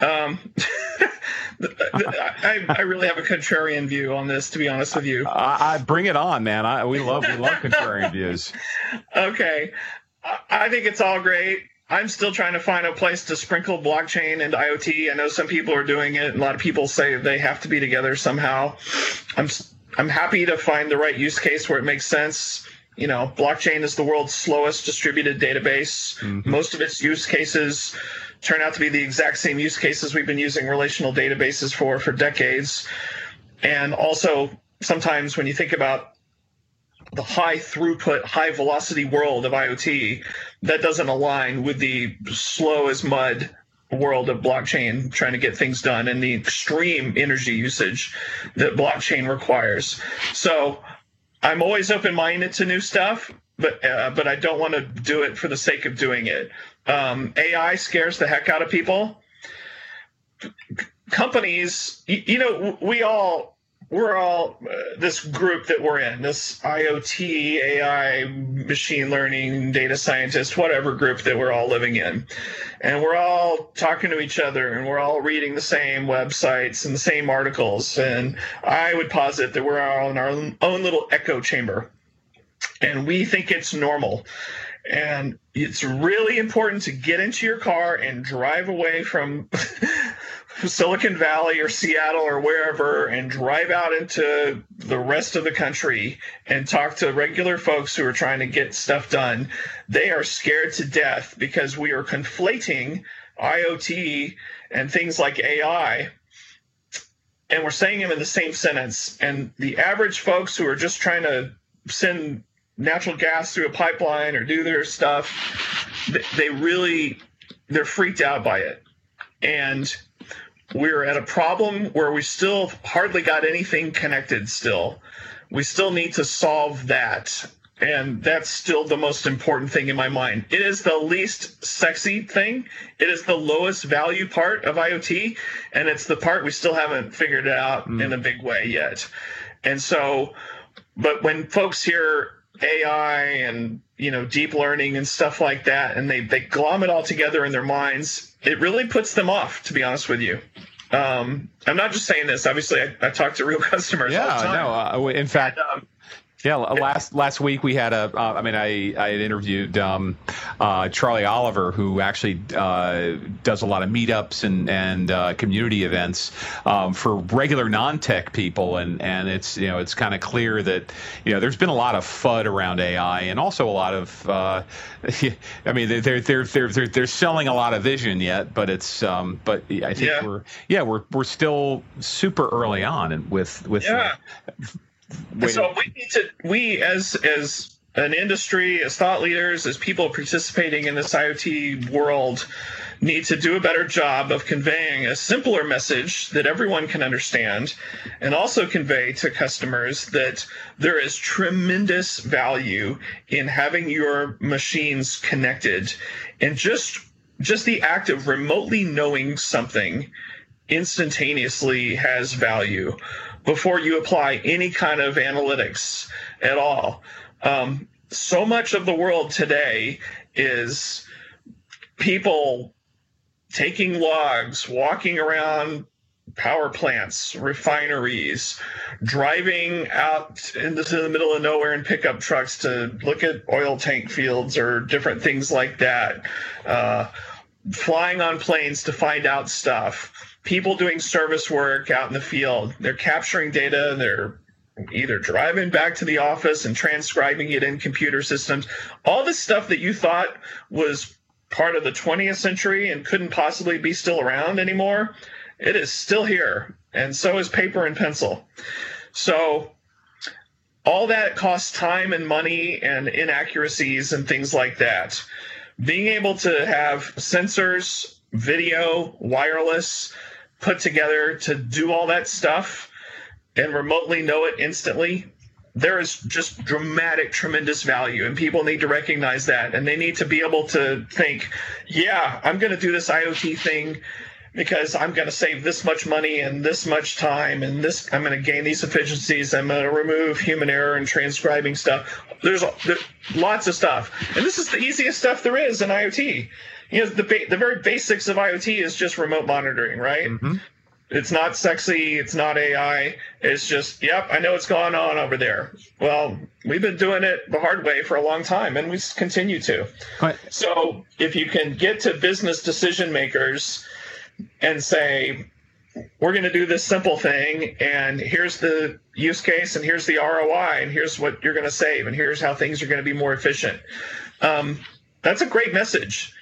Um, I, I, really have a contrarian view on this, to be honest with you. I, I bring it on, man. I, we love we love contrarian views. Okay, I think it's all great. I'm still trying to find a place to sprinkle blockchain and IoT. I know some people are doing it. And a lot of people say they have to be together somehow. I'm I'm happy to find the right use case where it makes sense you know, blockchain is the world's slowest distributed database. Mm-hmm. Most of its use cases turn out to be the exact same use cases we've been using relational databases for for decades. And also, sometimes when you think about the high throughput, high velocity world of IoT, that doesn't align with the slow as mud world of blockchain trying to get things done and the extreme energy usage that blockchain requires. So I'm always open minded to new stuff, but uh, but I don't want to do it for the sake of doing it. Um, AI scares the heck out of people. Companies, you, you know, we all we're all uh, this group that we're in this IoT, AI, machine learning, data scientist, whatever group that we're all living in. And we're all talking to each other and we're all reading the same websites and the same articles. And I would posit that we're all in our own little echo chamber. And we think it's normal. And it's really important to get into your car and drive away from Silicon Valley or Seattle or wherever and drive out into the rest of the country and talk to regular folks who are trying to get stuff done, they are scared to death because we are conflating IoT and things like AI and we're saying them in the same sentence. And the average folks who are just trying to send natural gas through a pipeline or do their stuff, they really they're freaked out by it. And we're at a problem where we still hardly got anything connected still. We still need to solve that. And that's still the most important thing in my mind. It is the least sexy thing. It is the lowest value part of IoT. And it's the part we still haven't figured it out mm. in a big way yet. And so, but when folks hear AI and you know deep learning and stuff like that, and they they glom it all together in their minds. It really puts them off, to be honest with you. Um, I'm not just saying this. Obviously, I, I talk to real customers. Yeah, no. Uh, in fact, and, um, yeah, last last week we had a. Uh, I mean, I I had interviewed um, uh, Charlie Oliver, who actually uh, does a lot of meetups and and uh, community events um, for regular non-tech people, and and it's you know it's kind of clear that you know there's been a lot of fud around AI, and also a lot of. Uh, I mean, they're they're they're they're they're selling a lot of vision yet, but it's um, but I think yeah. we're yeah we're we're still super early on and with with. Yeah. So we need to we as as an industry, as thought leaders, as people participating in this IoT world, need to do a better job of conveying a simpler message that everyone can understand and also convey to customers that there is tremendous value in having your machines connected and just just the act of remotely knowing something instantaneously has value before you apply any kind of analytics at all. Um, so much of the world today is people taking logs, walking around power plants, refineries, driving out into the middle of nowhere in pickup trucks to look at oil tank fields or different things like that, uh, flying on planes to find out stuff people doing service work out in the field. They're capturing data, they're either driving back to the office and transcribing it in computer systems. All the stuff that you thought was part of the 20th century and couldn't possibly be still around anymore, it is still here. And so is paper and pencil. So all that costs time and money and inaccuracies and things like that. Being able to have sensors, video, wireless, put together to do all that stuff and remotely know it instantly, there is just dramatic, tremendous value, and people need to recognize that. And they need to be able to think, yeah, I'm going to do this IoT thing because I'm going to save this much money and this much time, and this I'm going to gain these efficiencies. I'm going to remove human error and transcribing stuff. There's, there's lots of stuff, and this is the easiest stuff there is in IoT you know the ba- the very basics of IoT is just remote monitoring, right? Mm-hmm. It's not sexy. It's not AI. It's just, yep, I know what's going on over there. Well, we've been doing it the hard way for a long time, and we continue to. Right. So, if you can get to business decision makers and say, we're going to do this simple thing, and here's the use case, and here's the ROI, and here's what you're going to save, and here's how things are going to be more efficient. Um, that's a great message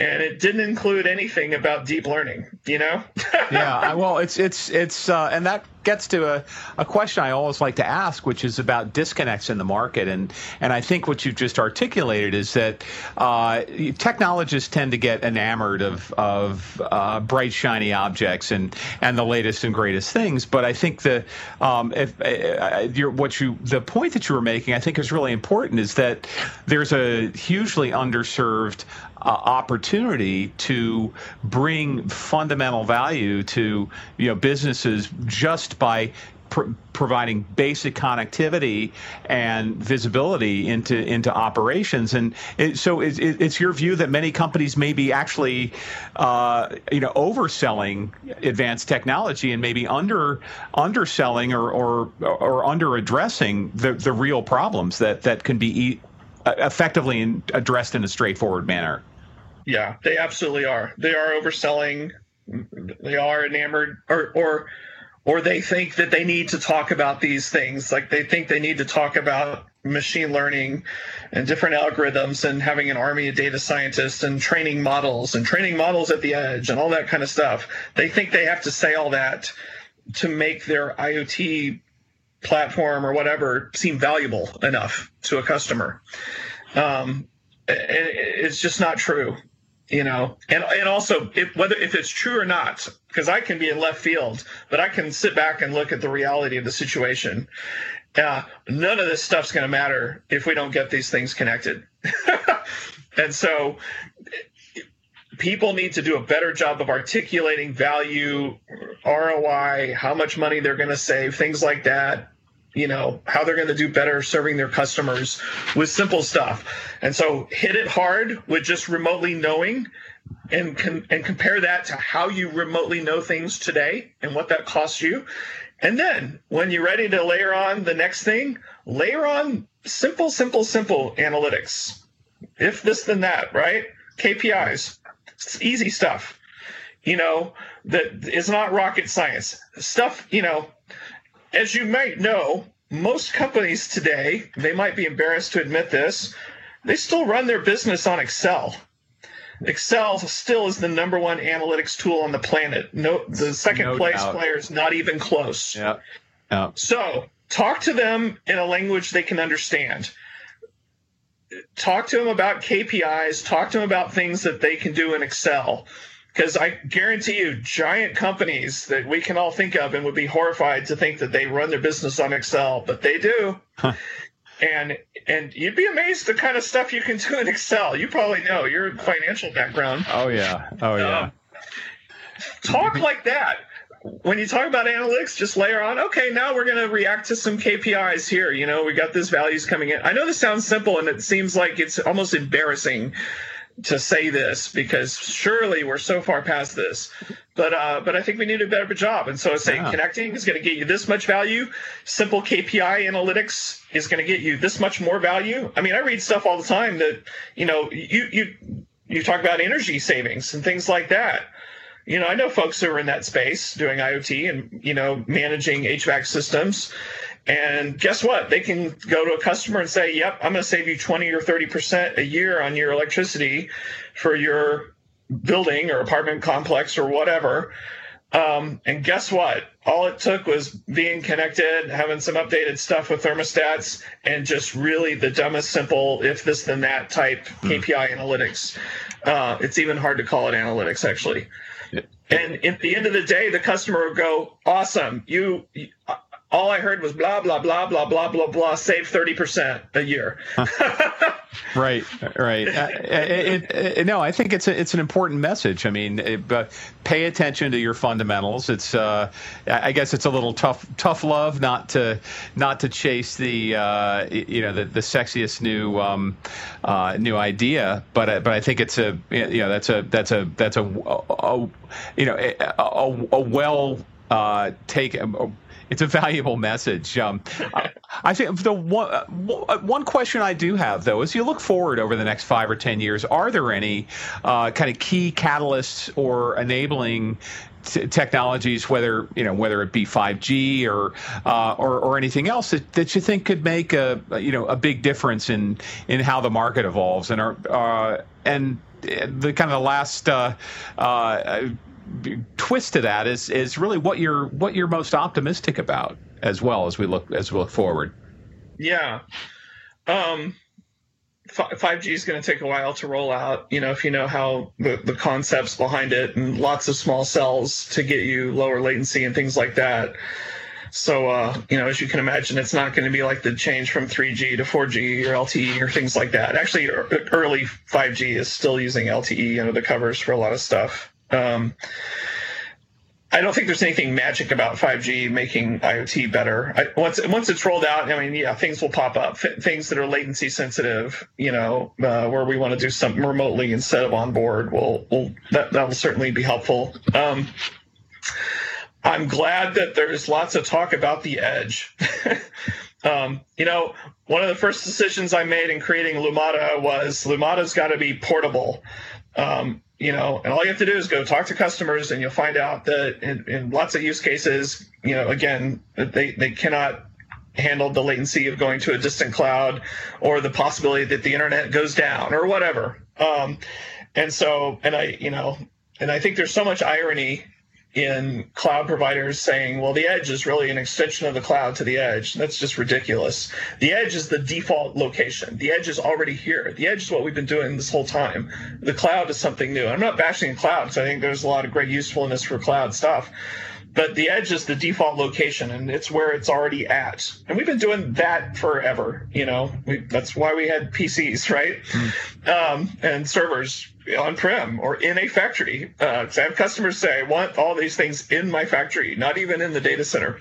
and it didn't include anything about deep learning. You know? yeah. Well, it's it's it's uh, and that gets to a, a question I always like to ask, which is about disconnects in the market, and and I think what you've just articulated is that uh, technologists tend to get enamored of of uh, bright shiny objects and and the latest and greatest things, but I think the um, if uh, what you the point that you were making, I think is really important, is that there's a hugely underserved uh, opportunity to bring fundamental value to you know businesses just by pr- providing basic connectivity and visibility into into operations. And it, so it, it's your view that many companies may be actually uh, you know overselling advanced technology and maybe under underselling or or, or under addressing the, the real problems that that can be e- effectively addressed in a straightforward manner. Yeah, they absolutely are. They are overselling. They are enamored, or or or they think that they need to talk about these things. Like they think they need to talk about machine learning and different algorithms and having an army of data scientists and training models and training models at the edge and all that kind of stuff. They think they have to say all that to make their IoT platform or whatever seem valuable enough to a customer. Um, it's just not true you know and and also if, whether if it's true or not because i can be in left field but i can sit back and look at the reality of the situation. Uh, none of this stuff's going to matter if we don't get these things connected. And so people need to do a better job of articulating value roi how much money they're going to save things like that you know how they're going to do better serving their customers with simple stuff. And so hit it hard with just remotely knowing and com- and compare that to how you remotely know things today and what that costs you. And then when you're ready to layer on the next thing layer on simple simple simple analytics. If this then that right? Kpis it's easy stuff. You know that is not rocket science. Stuff you know as you might know, most companies today, they might be embarrassed to admit this, they still run their business on Excel. Excel still is the number one analytics tool on the planet. No, the second no place doubt. player is not even close. Yeah. yeah. So talk to them in a language they can understand. Talk to them about KPIs. Talk to them about things that they can do in Excel because I guarantee you, giant companies that we can all think of and would be horrified to think that they run their business on Excel, but they do. Huh. And and you'd be amazed the kind of stuff you can do in Excel. You probably know your financial background. Oh yeah, oh yeah. Um, talk like that. When you talk about analytics, just layer on. Okay, now we're going to react to some KPIs here. You know, we got this values coming in. I know this sounds simple and it seems like it's almost embarrassing to say this because surely we're so far past this. But uh, but I think we need a better job. And so I say yeah. connecting is going to get you this much value. Simple KPI analytics is going to get you this much more value. I mean, I read stuff all the time that you know you you you talk about energy savings and things like that. You know, I know folks who are in that space doing IoT and you know managing HVAC systems and guess what? They can go to a customer and say, "Yep, I'm going to save you 20 or 30 percent a year on your electricity for your building or apartment complex or whatever." Um, and guess what? All it took was being connected, having some updated stuff with thermostats, and just really the dumbest, simple if this then that type mm. KPI analytics. Uh, it's even hard to call it analytics, actually. And at the end of the day, the customer will go, "Awesome! You, all I heard was blah blah blah blah blah blah blah. Save thirty percent a year. right, right. Uh, it, it, it, no, I think it's a, it's an important message. I mean, but pay attention to your fundamentals. It's uh, I guess it's a little tough tough love not to not to chase the uh, you know the, the sexiest new um, uh, new idea, but uh, but I think it's a you know that's a that's a that's a, a, you know a, a, a well uh, take it's a valuable message. Um, I think the one uh, one question I do have though is you look forward over the next five or ten years. Are there any uh, kind of key catalysts or enabling T- technologies, whether you know whether it be 5G or uh, or, or anything else that, that you think could make a you know a big difference in in how the market evolves and are uh, and the kind of the last uh, uh, twist to that is is really what you're what you're most optimistic about as well as we look as we look forward. Yeah. Um, 5G is going to take a while to roll out. You know, if you know how the, the concepts behind it and lots of small cells to get you lower latency and things like that. So, uh, you know, as you can imagine, it's not going to be like the change from 3G to 4G or LTE or things like that. Actually, early 5G is still using LTE under the covers for a lot of stuff. Um, I don't think there's anything magic about 5G making IoT better. I, once once it's rolled out, I mean, yeah, things will pop up. F- things that are latency sensitive, you know, uh, where we want to do something remotely instead of on board, will will that that will certainly be helpful. Um, I'm glad that there's lots of talk about the edge. um, you know, one of the first decisions I made in creating Lumada was Lumada's got to be portable. Um, you know, and all you have to do is go talk to customers, and you'll find out that in, in lots of use cases, you know, again, they they cannot handle the latency of going to a distant cloud or the possibility that the internet goes down or whatever. Um, and so, and I, you know, and I think there's so much irony in cloud providers saying, well, the edge is really an extension of the cloud to the edge. That's just ridiculous. The edge is the default location. The edge is already here. The edge is what we've been doing this whole time. The cloud is something new. I'm not bashing clouds. I think there's a lot of great usefulness for cloud stuff. But the edge is the default location and it's where it's already at. And we've been doing that forever. You know, we, that's why we had PCs, right? Mm. Um, and servers on-prem or in a factory. Uh, I have customers say, I want all these things in my factory, not even in the data center.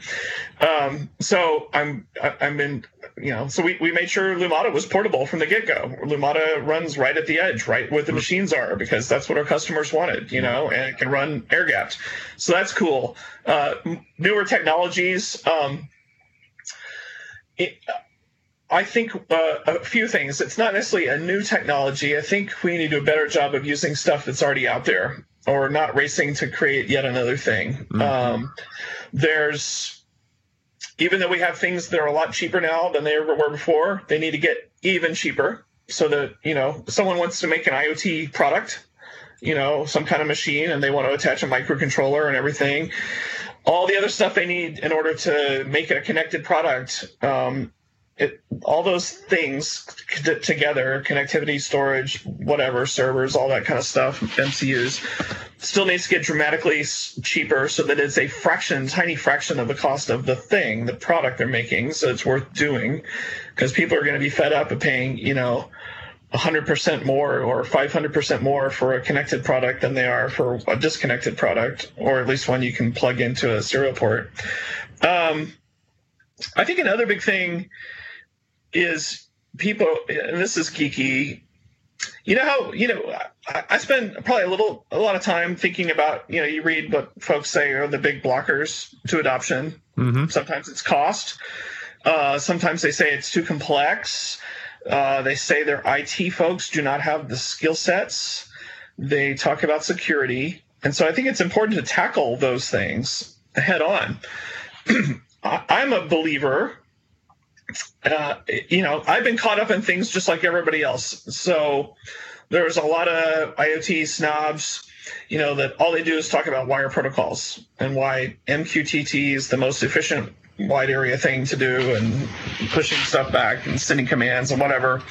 Um, so I'm I'm in you know, so we, we made sure Lumada was portable from the get go. Lumada runs right at the edge, right where the machines are, because that's what our customers wanted, you know, and it can run air gapped. So that's cool. Uh, newer technologies. Um, it, I think uh, a few things. It's not necessarily a new technology. I think we need to do a better job of using stuff that's already out there or not racing to create yet another thing. Mm-hmm. Um, there's, even though we have things that are a lot cheaper now than they ever were before, they need to get even cheaper so that, you know, someone wants to make an IoT product, you know, some kind of machine and they want to attach a microcontroller and everything. All the other stuff they need in order to make it a connected product um, it, all those things together connectivity storage whatever servers all that kind of stuff mcus still needs to get dramatically cheaper so that it's a fraction tiny fraction of the cost of the thing the product they're making so it's worth doing. Because people are going to be fed up of paying you know 100% more or 500% more for a connected product than they are for a disconnected product or at least one you can plug into a serial port. Um, i think another big thing is people, and this is geeky. You know how you know I, I spend probably a little a lot of time thinking about you know you read what folks say are the big blockers to adoption. Mm-hmm. Sometimes it's cost. Uh, sometimes they say it's too complex. Uh, they say their IT folks do not have the skill sets. They talk about security. And so I think it's important to tackle those things head on. I'm a believer uh, you know, I've been caught up in things just like everybody else. So there's a lot of IoT snobs, you know, that all they do is talk about wire protocols and why MQTT is the most efficient wide area thing to do and pushing stuff back and sending commands and whatever.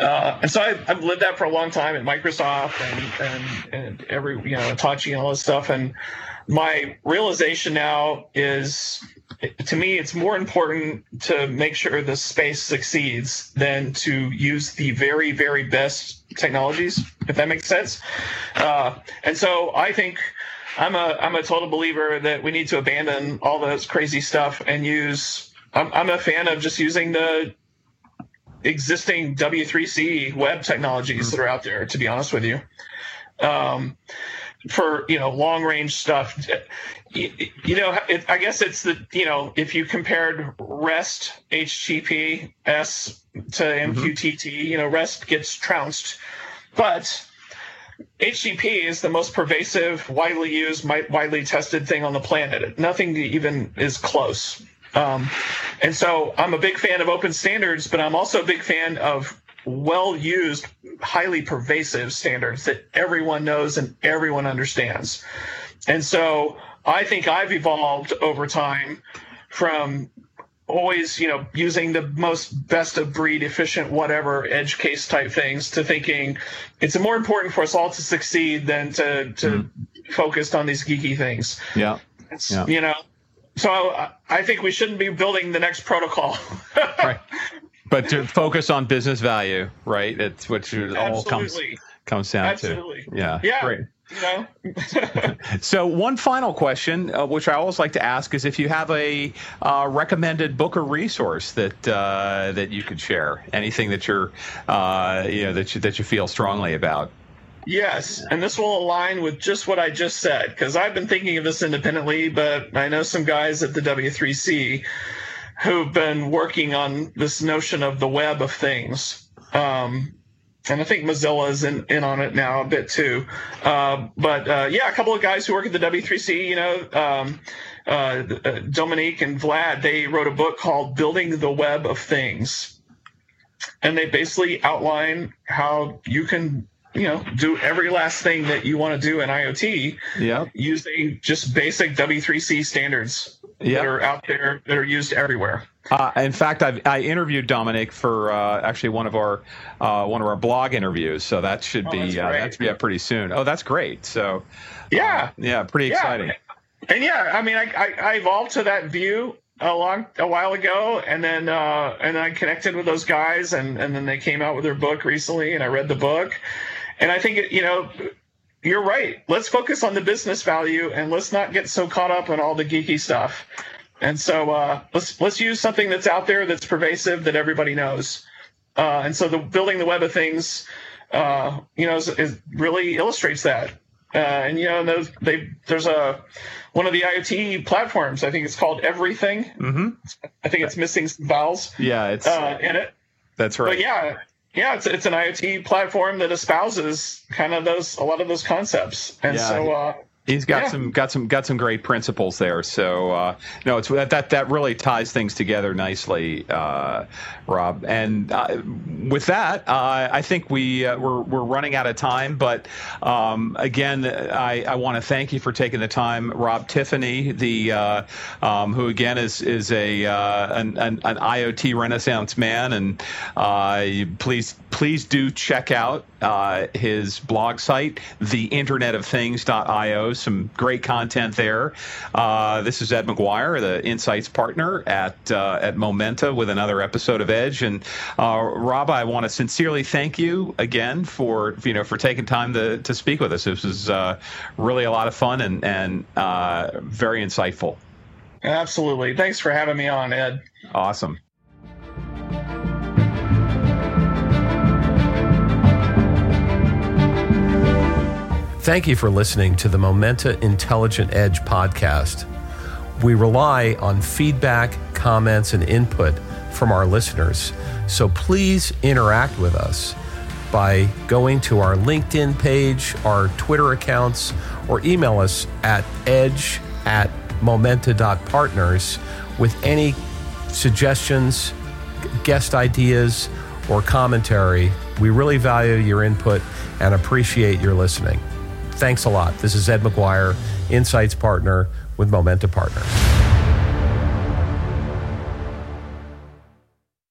Uh, and so I, have lived that for a long time at Microsoft and, and, and every, you know, Hitachi and all this stuff. And my realization now is to me, it's more important to make sure the space succeeds than to use the very, very best technologies, if that makes sense. Uh, and so I think I'm a I'm a total believer that we need to abandon all this crazy stuff and use. I'm, I'm a fan of just using the existing W3C web technologies that are out there. To be honest with you. Um, for you know long range stuff you, you know it, i guess it's the you know if you compared rest https to mqtt mm-hmm. you know rest gets trounced but HTTP is the most pervasive, widely used, widely tested thing on the planet. Nothing even is close. Um, and so I'm a big fan of open standards, but I'm also a big fan of well used, highly pervasive standards that everyone knows and everyone understands. And so I think I've evolved over time from always, you know, using the most best of breed, efficient, whatever edge case type things to thinking it's more important for us all to succeed than to to mm. focus on these geeky things. Yeah. It's, yeah. You know, so I think we shouldn't be building the next protocol. right. But to focus on business value, right? It's what it all comes comes down Absolutely. to. Yeah. Yeah. Great. You know. so one final question, uh, which I always like to ask, is if you have a uh, recommended book or resource that uh, that you could share, anything that you're, uh, you know, that you, that you feel strongly about. Yes, and this will align with just what I just said because I've been thinking of this independently, but I know some guys at the W3C who've been working on this notion of the web of things. Um, and I think Mozilla is in, in on it now a bit too. Uh, but uh, yeah, a couple of guys who work at the W3C, you know, um, uh, Dominique and Vlad, they wrote a book called Building the Web of Things. And they basically outline how you can you know do every last thing that you want to do in IoT yep. using just basic W3C standards yep. that are out there that are used everywhere. Uh, in fact, I've, i interviewed Dominique for uh, actually one of our uh, one of our blog interviews, so that should oh, be uh, that's yeah pretty soon. Oh, that's great. So yeah, uh, yeah, pretty exciting. Yeah. And yeah, I mean, I, I, I evolved to that view a long a while ago and then uh and I connected with those guys and and then they came out with their book recently and I read the book and I think, you know, you're right. Let's focus on the business value and let's not get so caught up in all the geeky stuff. And so uh, let's let's use something that's out there that's pervasive that everybody knows. Uh, and so the building the web of things, uh, you know, is, is really illustrates that. Uh, and you know, those, they there's a one of the IoT platforms. I think it's called EVRYTHNG. Mm-hmm. I think it's missing some vowels. Yeah, it's uh, in it. That's right. But yeah, yeah, it's it's an IoT platform that espouses kind of those a lot of those concepts, and yeah. so uh, He's got yeah. some got some got some great principles there. So uh, no, it's that that really ties things together nicely, uh, Rob. And uh, with that, uh, I think we uh, we're we're running out of time. But um, again, I, I want to thank you for taking the time, Rob Tiffany, the uh, um, who again is is a an, an, an, IoT Renaissance man, and please please do check out his blog site, some great content there. Uh, this is Ed Maguire, the Insights partner at uh, at Momenta, with another episode of Edge. And uh, Rob, I want to sincerely thank you again for you know for taking time to to speak with us. This was uh, really a lot of fun and and uh, very insightful. Absolutely. Thanks for having me on, Ed. Awesome. Thank you for listening to the Momenta Intelligent Edge podcast. We rely on feedback, comments, and input from our listeners. So please interact with us by going to our LinkedIn page, our Twitter accounts, or email us at edge at momenta.partners with any suggestions, guest ideas, or commentary. We really value your input and appreciate your listening. Thanks a lot. This is Ed Maguire, Insights Partner with Momenta Partners.